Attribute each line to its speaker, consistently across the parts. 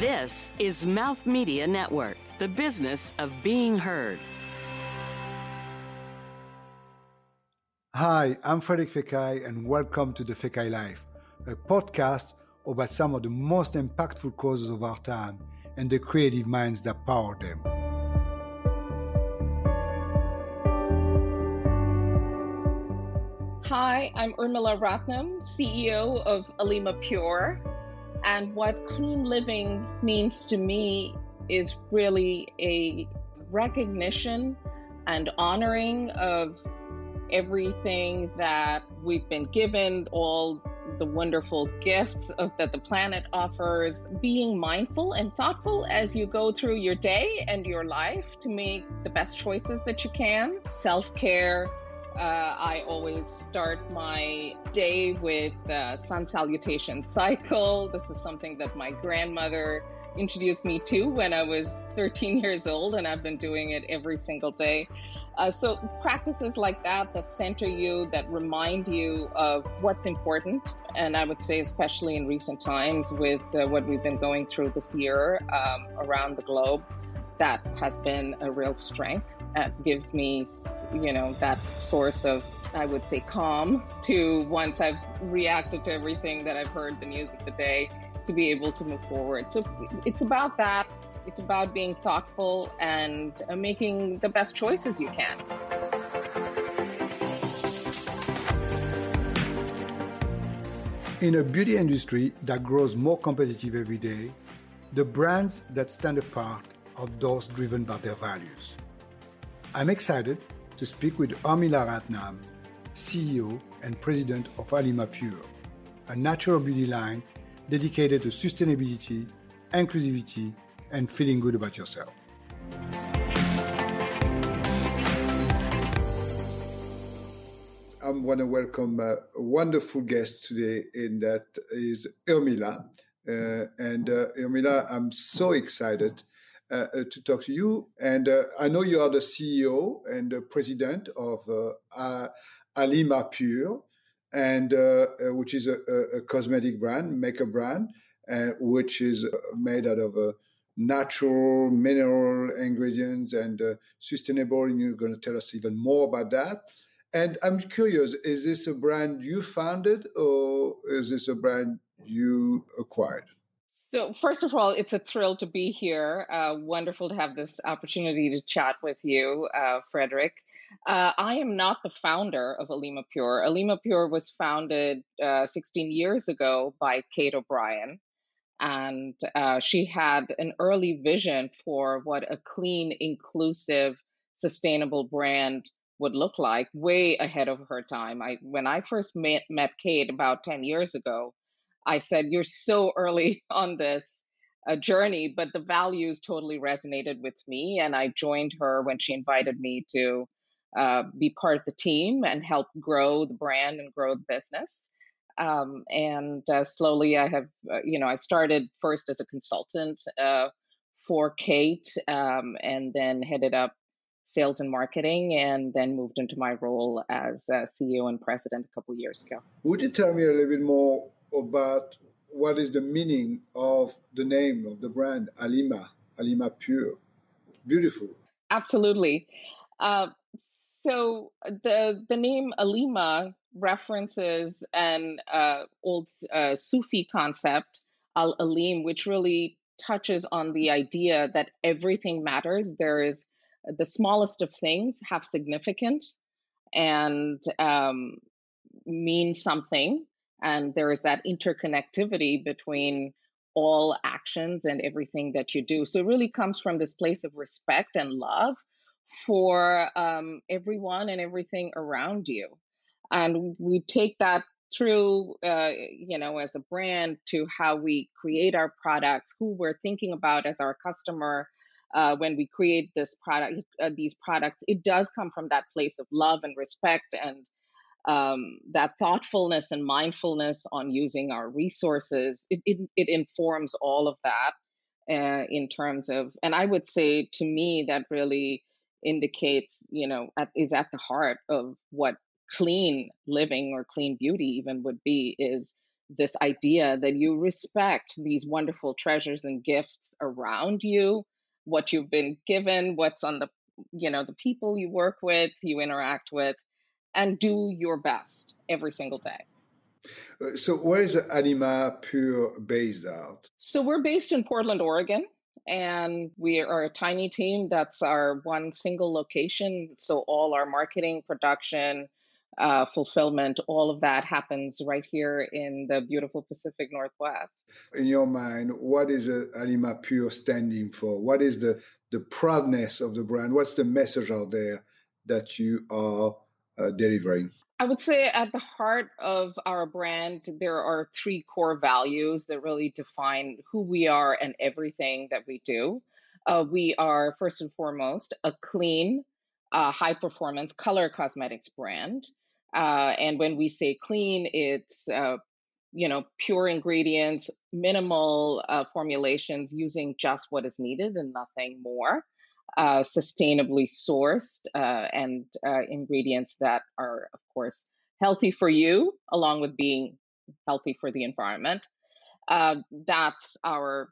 Speaker 1: This is Mouth Media Network, the business of being heard.
Speaker 2: Hi, I'm Frederic Fekkai, and welcome to the Fekkai Life, a podcast about some of the most impactful causes of our time and the creative minds that power them.
Speaker 3: Hi, I'm Urmila Ratnam, CEO of Alima Pure. And what clean living means to me is really a recognition and honoring of everything that we've been given, all the wonderful gifts of, that the planet offers, being mindful and thoughtful as you go through your day and your life to make the best choices that you can, self care uh, I always start my day with uh, sun salutation cycle. This is something that my grandmother introduced me to when I was 13 years old, and I've been doing it every single day. Uh, so, practices like that that center you, that remind you of what's important, and I would say, especially in recent times with uh, what we've been going through this year um, around the globe, that has been a real strength. That gives me, you know, that source of, I would say, calm to once I've reacted to everything that I've heard the news of the day to be able to move forward. So it's about that. It's about being thoughtful and uh, making the best choices you can.
Speaker 2: In a beauty industry that grows more competitive every day, the brands that stand apart are those driven by their values. I'm excited to speak with Urmila Ratnam, CEO and President of Alima Pure, a natural beauty line dedicated to sustainability, inclusivity, and feeling good about yourself. I want to welcome a wonderful guest today, and that is Urmila. Uh, and uh, Urmila, I'm so excited Uh, uh, to talk to you. And uh, I know you are the CEO and the president of uh, Alima Pure, and which is a, a, cosmetic brand, makeup brand, which is made out of natural mineral ingredients and uh, sustainable. And you're going to tell us even more about that. And I'm curious, is this a brand you founded or is this a brand you acquired?
Speaker 3: So, first of all, it's a thrill to be here. Uh, wonderful to have this opportunity to chat with you, uh, Frederic. Uh, I am not the founder of Alima Pure. Alima Pure was founded uh, 16 years ago by Kate O'Brien. And uh, she had an early vision for what a clean, inclusive, sustainable brand would look like way ahead of her time. I, when I first met, met Kate about 10 years ago, I said, You're so early on this uh, journey, but the values totally resonated with me. And I joined her when she invited me to uh, be part of the team and help grow the brand and grow the business. Um, and uh, slowly, I have, uh, you know, I started first as a consultant uh, for Kate um, and then headed up sales and marketing and then moved into my role as CEO and president a couple years ago.
Speaker 2: Would you tell me a little bit more about what is the meaning of the name of the brand Alima, Alima Pure. Beautiful.
Speaker 3: Absolutely. Uh, so the the name Alima references an uh, old uh, Sufi concept, Al Alim, which really touches on the idea that everything matters. There is the smallest of things have significance and um, mean something and there is that interconnectivity between all actions and everything that you do. So it really comes from this place of respect and love for um, everyone and everything around you. And we take that through, uh, you know, as a brand to how we create our products, who we're thinking about as our customer. Uh, when we create this product, uh, these products, it does come from that place of love and respect and um, that thoughtfulness and mindfulness on using our resources, it, it, it informs all of that uh, in terms of, and I would say to me, that really indicates, you know, at, is at the heart of what clean living or clean beauty even would be is this idea that you respect these wonderful treasures and gifts around you, what you've been given, what's on the you know the people you work with, you interact with, and do your best every single day.
Speaker 2: Uh, so, where is Alima Pure based out?
Speaker 3: So, we're based in Portland, Oregon, and we are a tiny team. That's our one single location. So, all our marketing, production, uh, fulfillment, all of that happens right here in the beautiful Pacific Northwest.
Speaker 2: In your mind, what is Alima Pure standing for? What is the, the proudness of the brand? What's the message out there that you are uh, delivering?
Speaker 3: I would say at the heart of our brand, there are three core values that really define who we are and everything that we do. Uh, we are, first and foremost, a clean, uh, high performance color cosmetics brand. Uh, and when we say clean, it's uh, you know pure ingredients, minimal uh, formulations, using just what is needed and nothing more. Uh, sustainably sourced uh, and uh, ingredients that are, of course, healthy for you, along with being healthy for the environment. that's our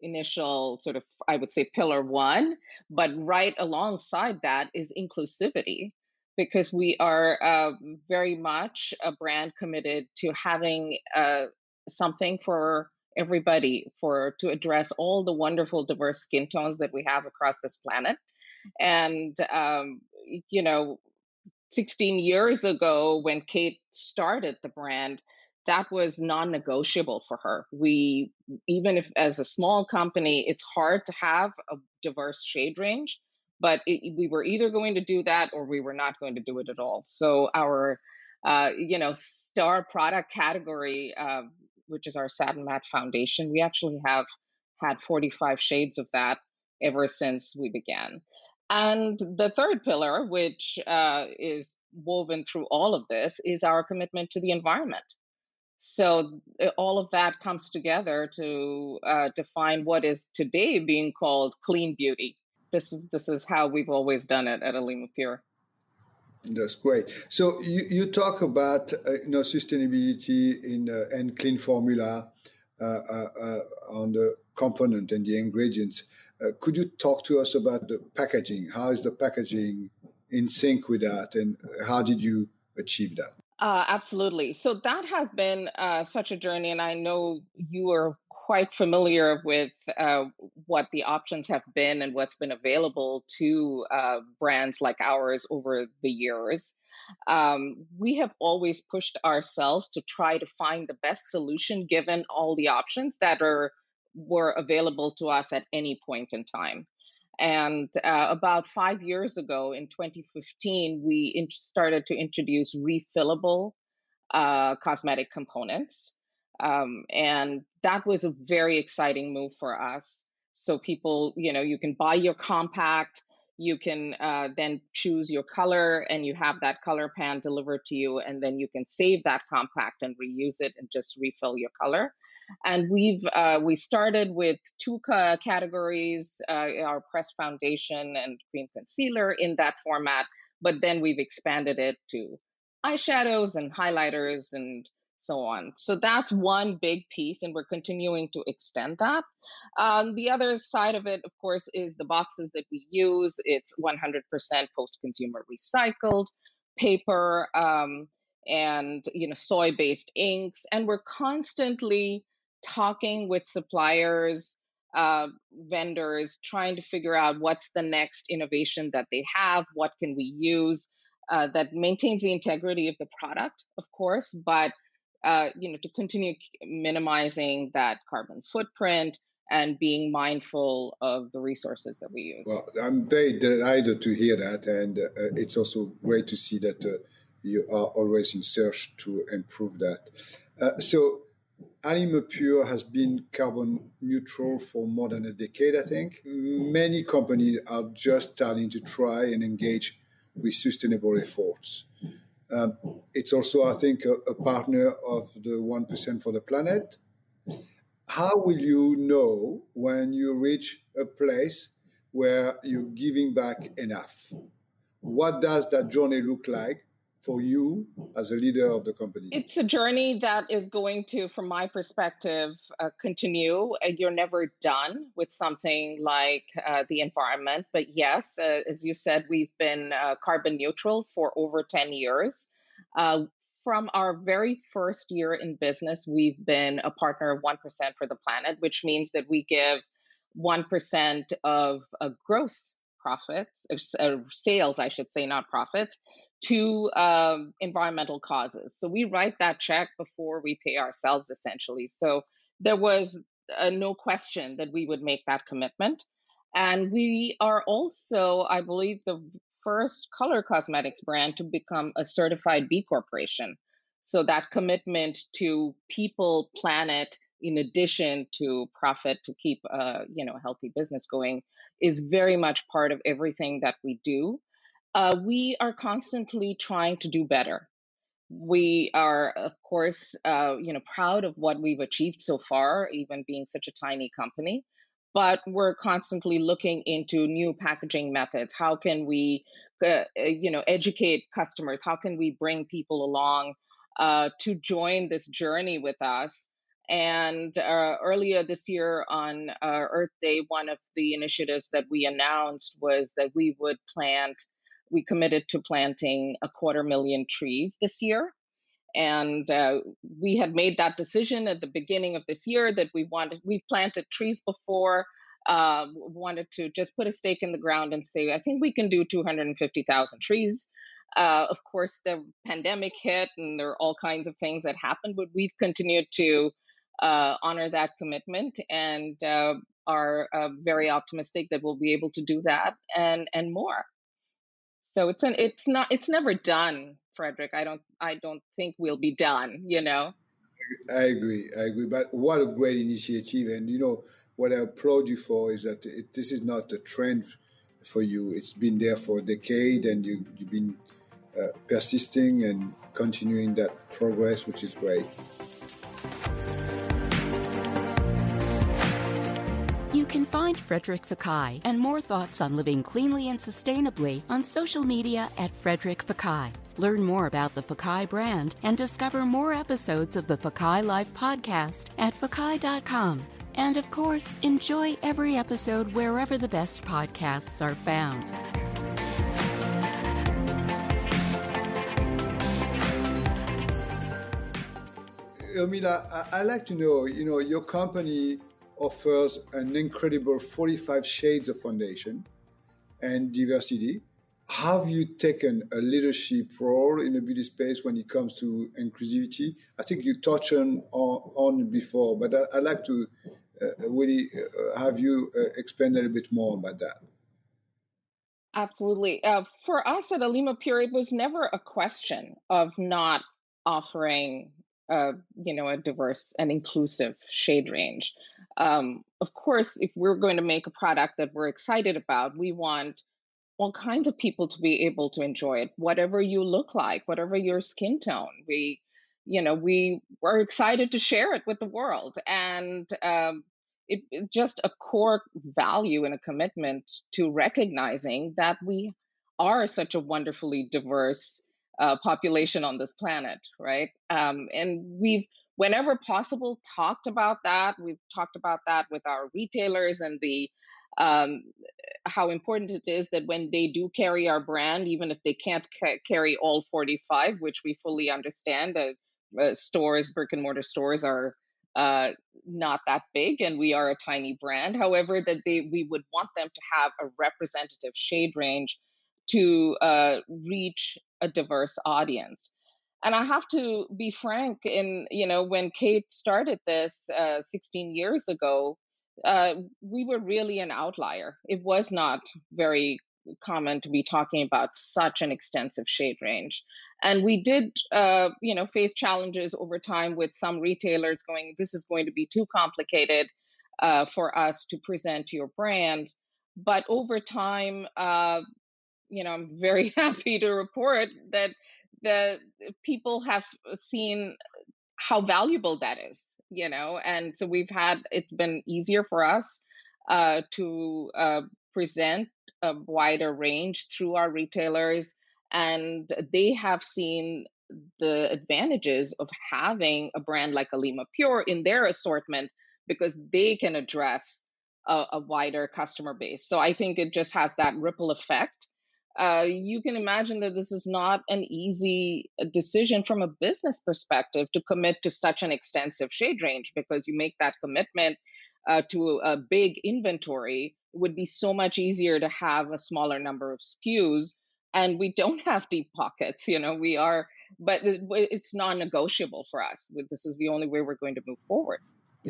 Speaker 3: initial sort of, I would say, pillar one. But right alongside that is inclusivity because we are uh, very much a brand committed to having uh, something for everybody for to address all the wonderful diverse skin tones that we have across this planet and um, you know 16 years ago when kate started the brand that was non-negotiable for her we even if as a small company it's hard to have a diverse shade range but it, we were either going to do that or we were not going to do it at all. So our, uh, you know, star product category, uh, which is our satin matte foundation, we actually have had 45 shades of that ever since we began. And the third pillar, which uh, is woven through all of this, is our commitment to the environment. So uh, all of that comes together to uh, define what is today being called clean beauty this this is how we've always done it at Alima Pure.
Speaker 2: That's great. So you, you talk about uh, you know sustainability in uh, and clean formula uh, uh, uh on the component and the ingredients. Uh, could you talk to us about the packaging? How is the packaging in sync with that, and how did you achieve that?
Speaker 3: absolutely. So that has been such a journey, and I know you are quite familiar with uh, what the options have been and what's been available to uh, brands like ours over the years. Um, we have always pushed ourselves to try to find the best solution given all the options that are were available to us at any point in time. And uh, about five years ago, in 2015, we in- started to introduce refillable uh, cosmetic components. Um, and that was a very exciting move for us. So people, you know, you can buy your compact, you can uh, then choose your color, and you have that color pan delivered to you, and then you can save that compact and reuse it and just refill your color. And we've uh, we started with two categories: uh, our pressed foundation and cream concealer in that format. But then we've expanded it to eyeshadows and highlighters and so on. So that's one big piece, and we're continuing to extend that. Um, the other side of it, of course, is the boxes that we use. It's 100% post-consumer recycled paper um, and you know soy-based inks, and we're constantly talking with suppliers. Uh, vendors trying to figure out what's the next innovation that they have, what can we use uh, that maintains the integrity of the product, of course, but uh, you know, to continue minimizing that carbon footprint and being mindful of the resources that we use.
Speaker 2: Well, I'm very delighted to hear that, and uh, it's also great to see that uh, you are always in search to improve that. Uh, so, Alima Pure has been carbon neutral for more than a decade, I think. Many companies are just starting to try and engage with sustainable efforts. Um, it's also, I think, a, a partner of the 1% for the planet. How will you know when you reach a place where you're giving back enough? What does that journey look like? For you as a leader of the company?
Speaker 3: It's a journey that is going to, from my perspective, uh, continue. You're never done with something like uh, the environment. But yes, uh, as you said, we've been uh, carbon neutral for over 10 years. Uh, from our very first year in business, we've been a partner of 1% for the planet, which means that we give 1% of gross profits, sales, I should say, not profits, to um, environmental causes. So we write that check before we pay ourselves, essentially. So there was uh, no question that we would make that commitment. And we are also, I believe, the first color cosmetics brand to become a certified B Corporation. So that commitment to people, planet, in addition to profit to keep a you know healthy business going, is very much part of everything that we do uh, we are constantly trying to do better. We are, of course, uh, you know, proud of what we've achieved so far, even being such a tiny company. But we're constantly looking into new packaging methods. How can we, uh, uh you know, educate customers? How can we bring people along uh, to join this journey with us? And uh, earlier this year on uh, Earth Day, one of the initiatives that we announced was that we would plant we committed to planting a quarter million trees this year. And uh, we had made that decision at the beginning of this year that we wanted, we've planted trees before, uh, wanted to just put a stake in the ground and say, I think we can do 250,000 trees. Uh, of course, the pandemic hit and there are all kinds of things that happened, but we've continued to uh, honor that commitment and uh, are uh, very optimistic that we'll be able to do that and, and more. So it's an it's not it's never done, Frederic. I don't I don't think we'll be done. You know.
Speaker 2: I agree. I agree. But what a great initiative! And you know what I applaud you for is that it, this is not a trend for you. It's been there for a decade, and you you've been uh, persisting and continuing that progress, which is great.
Speaker 1: Can find Frederic Fekkai and more thoughts on living cleanly and sustainably on social media at Frederic Fekkai. Learn more about the Fekkai brand and discover more episodes of the Fekkai Life podcast at Fekkai.com. And of course, enjoy every episode wherever the best podcasts are found.
Speaker 2: Urmila, I, I like to know, you know, your company offers an incredible 45 shades of foundation and diversity. Have you taken a leadership role in the beauty space when it comes to inclusivity? I think you touched on, on, before, but I, would like to uh, really uh, have you uh, expand a little bit more about that.
Speaker 3: Absolutely. Uh, for us at Alima Pure, it was never a question of not offering, uh, you know, a diverse and inclusive shade range. Um, of course, if we're going to make a product that we're excited about, we want all kinds of people to be able to enjoy it, whatever you look like, whatever your skin tone. We, you know, we are excited to share it with the world, and um, it just a core value and a commitment to recognizing that we are such a wonderfully diverse uh, population on this planet, right? Um, and we've whenever possible talked about that. We've talked about that with our retailers and the um, how important it is that when they do carry our brand even if they can't ca- carry all 45 which we fully understand uh, uh, stores brick and mortar stores are uh, not that big and we are a tiny brand. However that they we would want them to have a representative shade range to uh, reach a diverse audience and I have to be frank. In you know, when Kate started this uh, 16 years ago, uh, we were really an outlier. It was not very common to be talking about such an extensive shade range, and we did, uh, you know, face challenges over time with some retailers going, "This is going to be too complicated uh, for us to present your brand." But over time, uh, you know, I'm very happy to report that the people have seen how valuable that is you know and so we've had it's been easier for us uh, to uh, present a wider range through our retailers and they have seen the advantages of having a brand like Alima Pure in their assortment because they can address a, a wider customer base. So I think it just has that ripple effect. Uh, you can imagine that this is not an easy uh, decision from a business perspective to commit to such an extensive shade range because you make that commitment uh, to a big inventory. It would be so much easier to have a smaller number of SKUs and we don't have deep pockets you know we are but it's non-negotiable for us this is the only way we're going to move forward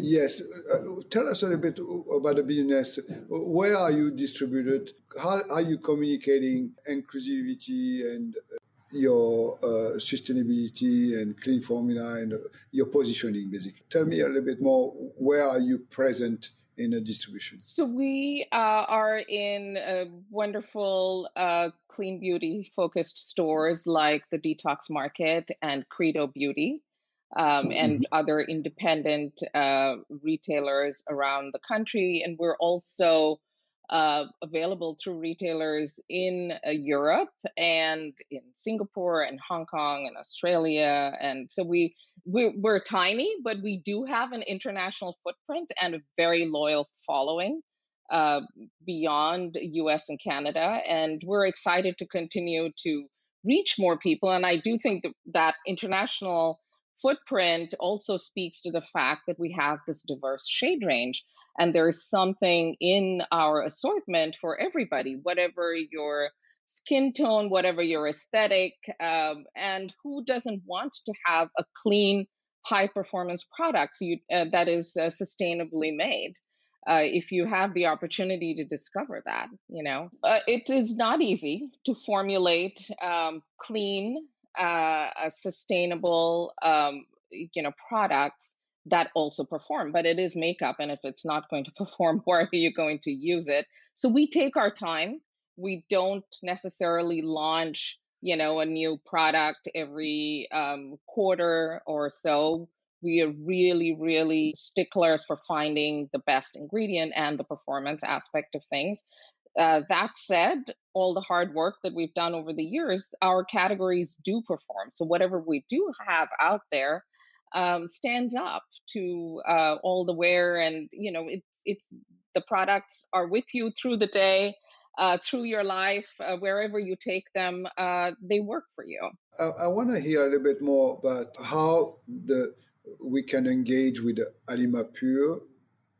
Speaker 2: yes. Uh, tell us a little bit about the business. Where are you distributed? How are you communicating inclusivity and uh, your uh, sustainability and clean formula and uh, your positioning basically? Tell me a little bit more. Where are you present in a distribution?
Speaker 3: So we uh, are in uh, wonderful uh, clean beauty focused stores like the Detox Market and Credo Beauty. Um, mm-hmm. and other independent uh, retailers around the country. And we're also uh, available to retailers in uh, Europe and in Singapore and Hong Kong and Australia. And so we we're, we're, tiny, but we do have an international footprint and a very loyal following uh, beyond U.S. and Canada. And we're excited to continue to reach more people. And I do think that, that international footprint also speaks to the fact that we have this diverse shade range and there's something in our assortment for everybody, whatever your skin tone, whatever your aesthetic, um, and who doesn't want to have a clean, high performance product you, uh, that is uh, sustainably made. Uh, if you have the opportunity to discover that, you know, uh, it is not easy to formulate um, clean, uh, sustainable, um, you know, products that also perform but it is makeup and if it's not going to perform where are you going to use it? So we take our time. We don't necessarily launch you know a new product every um, quarter or so. We are really really sticklers for finding the best ingredient and the performance aspect of things uh, that said all the hard work that we've done over the years our categories do perform so whatever we do have out there um, stands up to uh, all the wear, and you know, it's it's the products are with you through the day. Uh, through your life, uh, wherever you take them, uh, they work for you.
Speaker 2: I, I want to hear a little bit more about how the we can engage with Alima Pure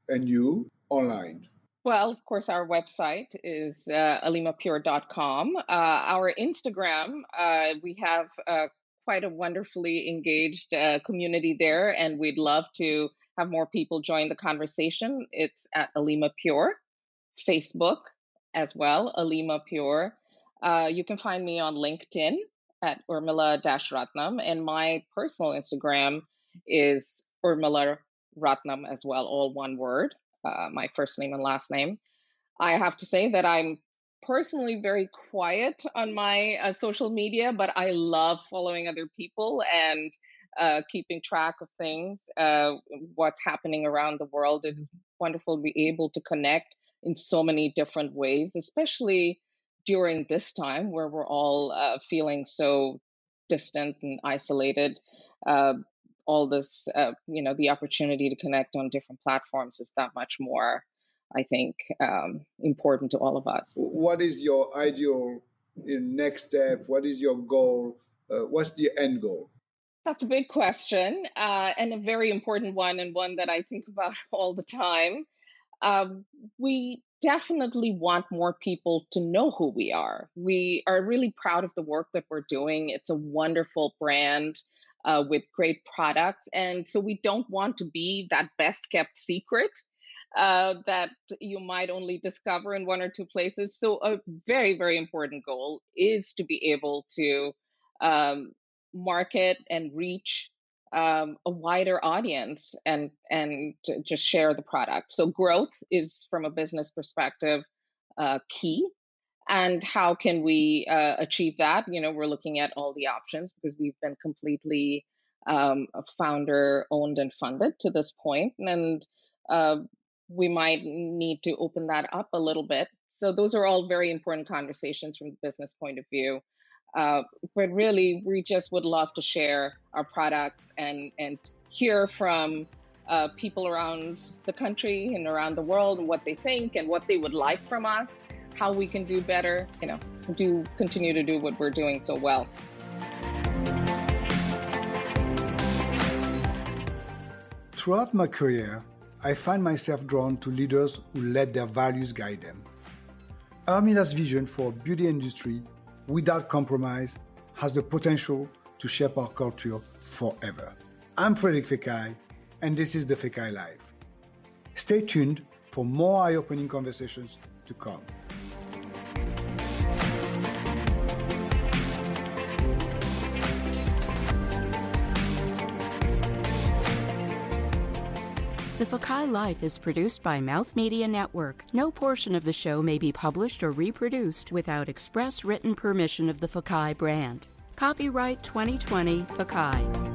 Speaker 2: and you online.
Speaker 3: Well, of course, our website is uh, alimapure.com. Uh, our Instagram, uh, we have uh, quite a wonderfully engaged uh, community there, and we'd love to have more people join the conversation. It's at Alima Pure, Facebook as well, Alima Pure. Uh, you can find me on LinkedIn at Urmila Ratnam, and my personal Instagram is Urmila Ratnam as well, all one word, uh, my first name and last name. I have to say that I'm personally very quiet on my uh, social media, but I love following other people and uh, keeping track of things, uh, what's happening around the world. It's wonderful to be able to connect in so many different ways, especially during this time where we're all uh, feeling so distant and isolated. All this, uh, you know, the opportunity to connect on different platforms is that much more I think, um, important to all of us.
Speaker 2: What is your ideal next step? What is your goal? Uh, what's the end goal?
Speaker 3: That's a big question uh, and a very important one, and one that I think about all the time. Um, we definitely want more people to know who we are. We are really proud of the work that we're doing. It's a wonderful brand uh, with great products. And so we don't want to be that best kept secret uh, that you might only discover in one or two places. So, a very, very important goal is to be able to um, market and reach um, a wider audience and and just share the product. So, growth is from a business perspective uh, key. And how can we uh, achieve that? You know, we're looking at all the options because we've been completely um, founder owned and funded to this point, and uh, we might need to open that up a little bit. So those are all very important conversations from the business point of view. Uh, but really, we just would love to share our products and, and hear from uh, people around the country and around the world and what they think and what they would like from us, how we can do better, you know, do continue to do what we're doing so well.
Speaker 2: Throughout my career, I find myself drawn to leaders who let their values guide them. Urmila's vision for beauty industry without compromise has the potential to shape our culture forever. I'm Frederic Fekkai, and this is the Fekkai Live. Stay tuned for more eye opening conversations to come.
Speaker 1: The Fekkai Life is produced by Mouth Media Network. No portion of the show may be published or reproduced without express written permission of the Fekkai brand. Copyright 2020 Fekkai.